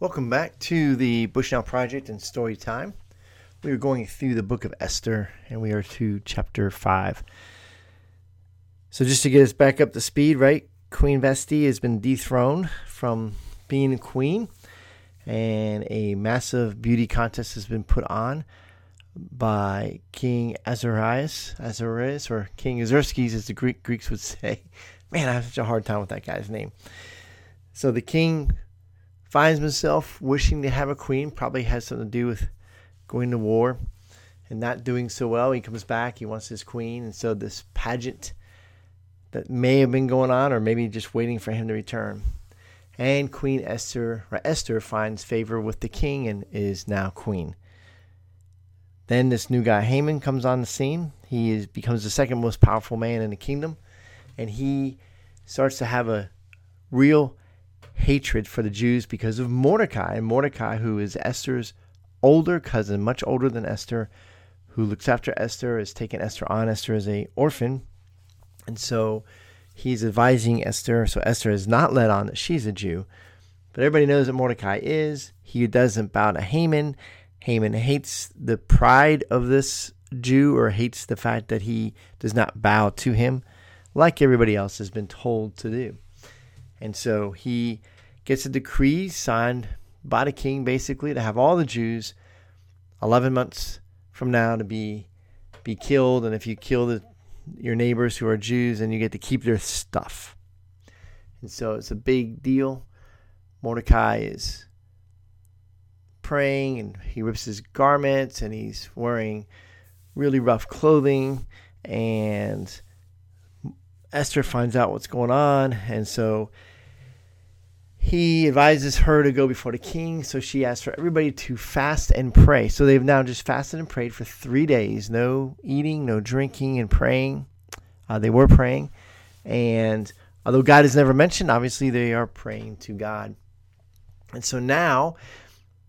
Welcome back to the Bushnell Project and Story Time. We are going through the book of Esther and we are to chapter 5. So, just to get us back up to speed, right? Queen Vashti has been dethroned from being a queen, and a massive beauty contest has been put on by King Azarias, Azarias, or King Xerxes, as the Greek Greeks would say. Man, I have such a hard time with that guy's name. So the king finds himself wishing to have a queen. Probably has something to do with going to war and not doing so well. He comes back, he wants his queen, and so this pageant that may have been going on, or maybe just waiting for him to return. And Queen Esther, Esther finds favor with the king and is now queen. Then this new guy Haman comes on the scene. He is, becomes the second most powerful man in the kingdom, and he starts to have a real hatred for the Jews because of Mordecai. Mordecai, who is Esther's older cousin, much older than Esther, who looks after Esther, has taken Esther on. Esther is a orphan. And so he's advising Esther. So Esther is not let on that she's a Jew. But everybody knows that Mordecai is. He doesn't bow to Haman. Haman hates the pride of this Jew or hates the fact that he does not bow to him, like everybody else has been told to do. And so he gets a decree signed by the king, basically, to have all the Jews 11 months from now to be be killed. And if you kill the, your neighbors who are Jews, then you get to keep their stuff. And so it's a big deal. Mordecai is praying and he rips his garments and he's wearing really rough clothing. And Esther finds out what's going on. And so he advises her to go before the king, so she asks for everybody to fast and pray. So they've now just fasted and prayed for three days no eating, no drinking, and praying. Uh, they were praying. And although God is never mentioned, obviously they are praying to God. And so now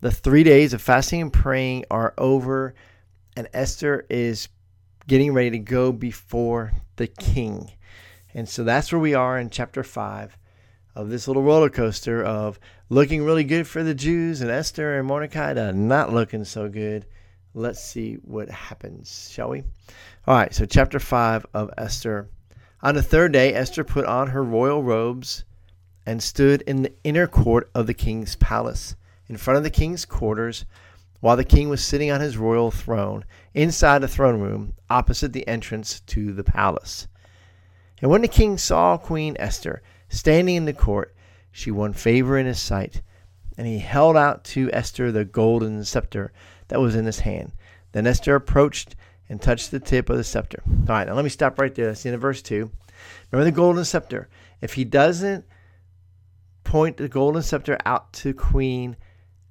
the three days of fasting and praying are over, and Esther is getting ready to go before the king. And so that's where we are in chapter 5 of this little roller coaster of looking really good for the Jews and Esther and Mordecai to not looking so good. Let's see what happens, shall we? All right, so chapter 5 of Esther. On the third day, Esther put on her royal robes and stood in the inner court of the king's palace, in front of the king's quarters, while the king was sitting on his royal throne, inside the throne room, opposite the entrance to the palace. And when the king saw Queen Esther, Standing in the court, she won favor in his sight, and he held out to Esther the golden scepter that was in his hand. Then Esther approached and touched the tip of the scepter. All right, now let me stop right there. That's the end of verse 2. Remember the golden scepter. If he doesn't point the golden scepter out to Queen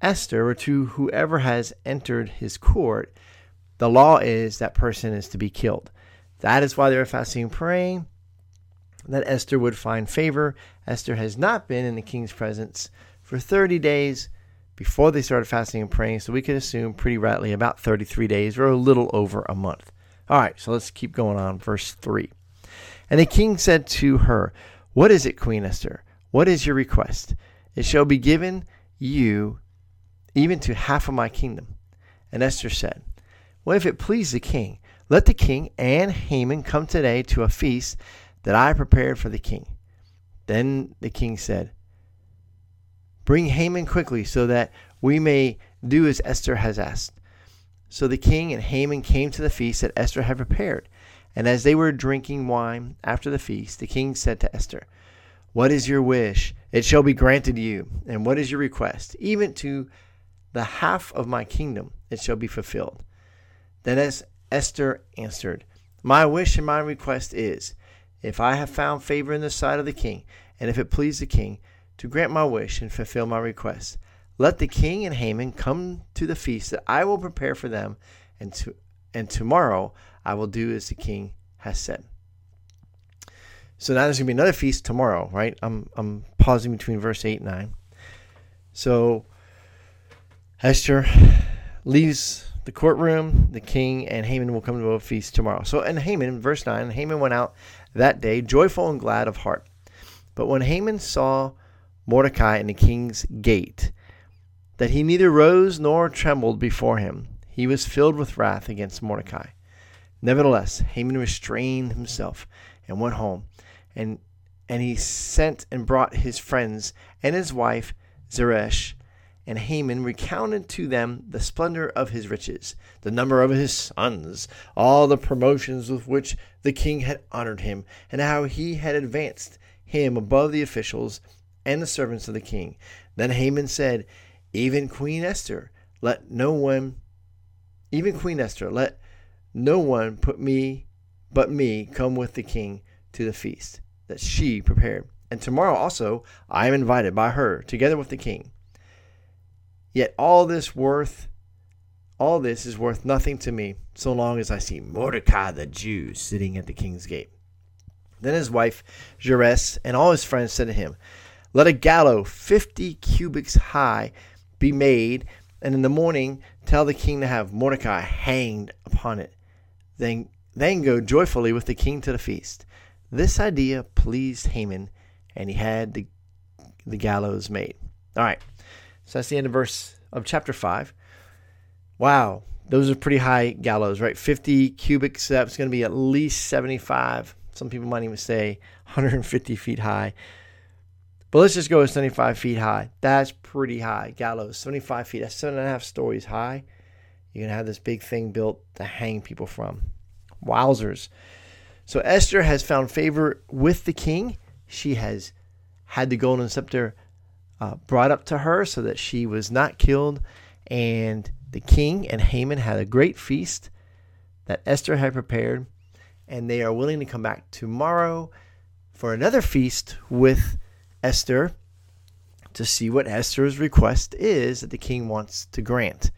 Esther or to whoever has entered his court, the law is that person is to be killed. That is why they were fasting and praying that Esther would find favor. Esther has not been in the king's presence for 30 days before they started fasting and praying, so we can assume pretty rightly about 33 days or a little over a month. All right, so let's keep going on. Verse 3. And the king said to her, What is it, Queen Esther? What is your request? It shall be given you even to half of my kingdom. And Esther said, Well, if it please the king, let the king and Haman come today to a feast that I prepared for the king. Then the king said, Bring Haman quickly, so that we may do as Esther has asked. So the king and Haman came to the feast that Esther had prepared. And as they were drinking wine after the feast, the king said to Esther, What is your wish? It shall be granted you. And what is your request? Even to the half of my kingdom it shall be fulfilled. Then as Esther answered, My wish and my request is if I have found favor in the sight of the king, and if it please the king, to grant my wish and fulfill my request. Let the king and Haman come to the feast that I will prepare for them, and to and tomorrow I will do as the king has said. So now there's gonna be another feast tomorrow, right? I'm I'm pausing between verse eight and nine. So Esther leaves the courtroom. The king and Haman will come to a feast tomorrow. So, and Haman, verse 9, Haman went out that day, joyful and glad of heart. But when Haman saw Mordecai in the king's gate, that he neither rose nor trembled before him. He was filled with wrath against Mordecai. Nevertheless, Haman restrained himself and went home, and and he sent and brought his friends and his wife Zeresh, and Haman recounted to them the splendor of his riches, the number of his sons, all the promotions with which the king had honored him, and how he had advanced him above the officials and the servants of the king. Then Haman said, Even Queen Esther, let no one, even Queen Esther, let no one put me but me come with the king to the feast that she prepared. And tomorrow also I am invited by her, together with the king. Yet all this worth all this is worth nothing to me, so long as I see Mordecai the Jew sitting at the king's gate. Then his wife Zeresh and all his friends said to him, Let a gallows fifty cubits high be made, and in the morning tell the king to have Mordecai hanged upon it. Then then go joyfully with the king to the feast. This idea pleased Haman, and he had the, the gallows made. All right. So that's the end of verse of chapter 5. Wow, those are pretty high gallows, right? 50 cubic steps, going to be at least 75. Some people might even say 150 feet high. But let's just go with 75 feet high. That's pretty high. Gallows, 75 feet. That's seven and a half stories high. You're going to have this big thing built to hang people from. Wowzers. So Esther has found favor with the king. She has had the golden scepter uh, brought up to her so that she was not killed. And the king and Haman had a great feast that Esther had prepared. And they are willing to come back tomorrow for another feast with Esther to see what Esther's request is that the king wants to grant.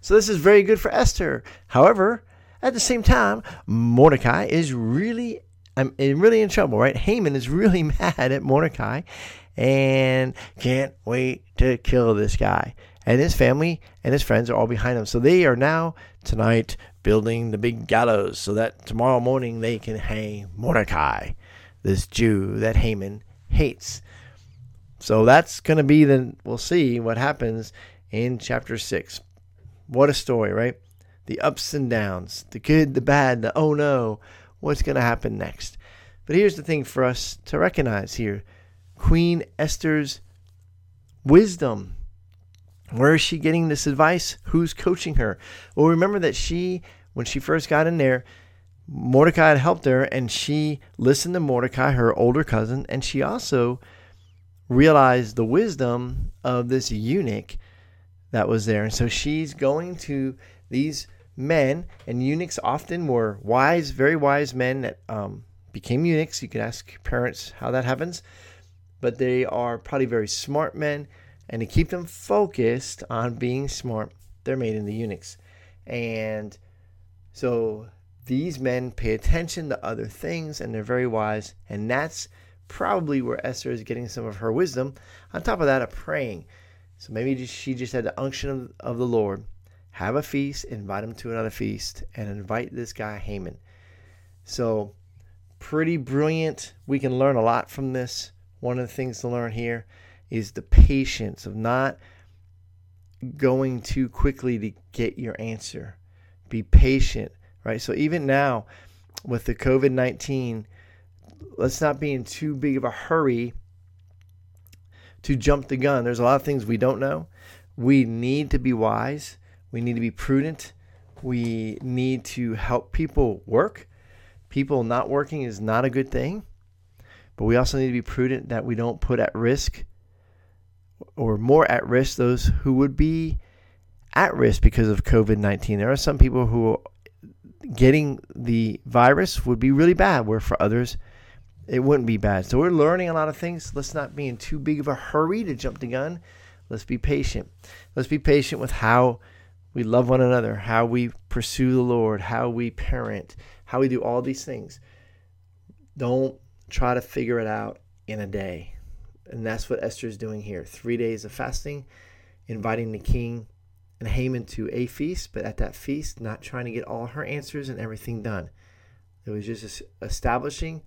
So this is very good for Esther. However, at the same time, Mordecai is really I'm really in trouble, right? Haman is really mad at Mordecai and can't wait to kill this guy. And his family and his friends are all behind him. So they are now tonight building the big gallows so that tomorrow morning they can hang Mordecai, this Jew that Haman hates. So that's going to be the, we'll see what happens in chapter 6. What a story, right? The ups and downs, the good, the bad, the oh no, what's going to happen next. But here's the thing for us to recognize here Queen Esther's wisdom. Where is she getting this advice? Who's coaching her? Well, remember that she, when she first got in there, Mordecai had helped her, and she listened to Mordecai, her older cousin, and she also realized the wisdom of this eunuch that was there. And so she's going to these men, and eunuchs often were wise, very wise men that um, became eunuchs. You can ask parents how that happens, but they are probably very smart men. And to keep them focused on being smart, they're made into eunuchs. And so these men pay attention to other things and they're very wise. And that's probably where Esther is getting some of her wisdom. On top of that, of praying. So maybe she just had the unction of, of the Lord. Have a feast, invite him to another feast, and invite this guy Haman. So, pretty brilliant. We can learn a lot from this. One of the things to learn here is the patience of not going too quickly to get your answer. Be patient, right? So, even now with the COVID 19, let's not be in too big of a hurry to jump the gun. There's a lot of things we don't know. We need to be wise. We need to be prudent. We need to help people work. People not working is not a good thing. But we also need to be prudent that we don't put at risk or more at risk those who would be at risk because of COVID 19. There are some people who getting the virus would be really bad, where for others, it wouldn't be bad. So we're learning a lot of things. Let's not be in too big of a hurry to jump the gun. Let's be patient. Let's be patient with how we love one another, how we pursue the Lord, how we parent, how we do all these things. Don't try to figure it out in a day. And that's what Esther is doing here. Three days of fasting, inviting the king and Haman to a feast, but at that feast, not trying to get all her answers and everything done. It was just establishing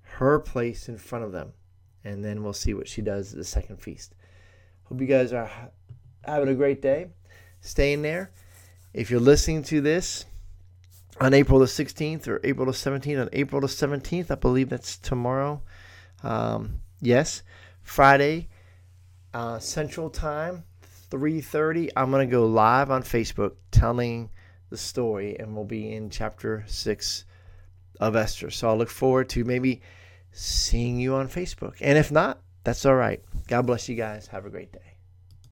her place in front of them. And then we'll see what she does at the second feast. Hope you guys are having a great day, staying there. If you're listening to this on April the 16th or April the 17th, on April the 17th, I believe that's tomorrow. Um, yes, Friday, uh, Central Time, 3:30. I'm gonna go live on Facebook telling the story, and we'll be in chapter six of Esther. So I'll look forward to maybe seeing you on Facebook. And if not, that's all right. God bless you guys. Have a great day.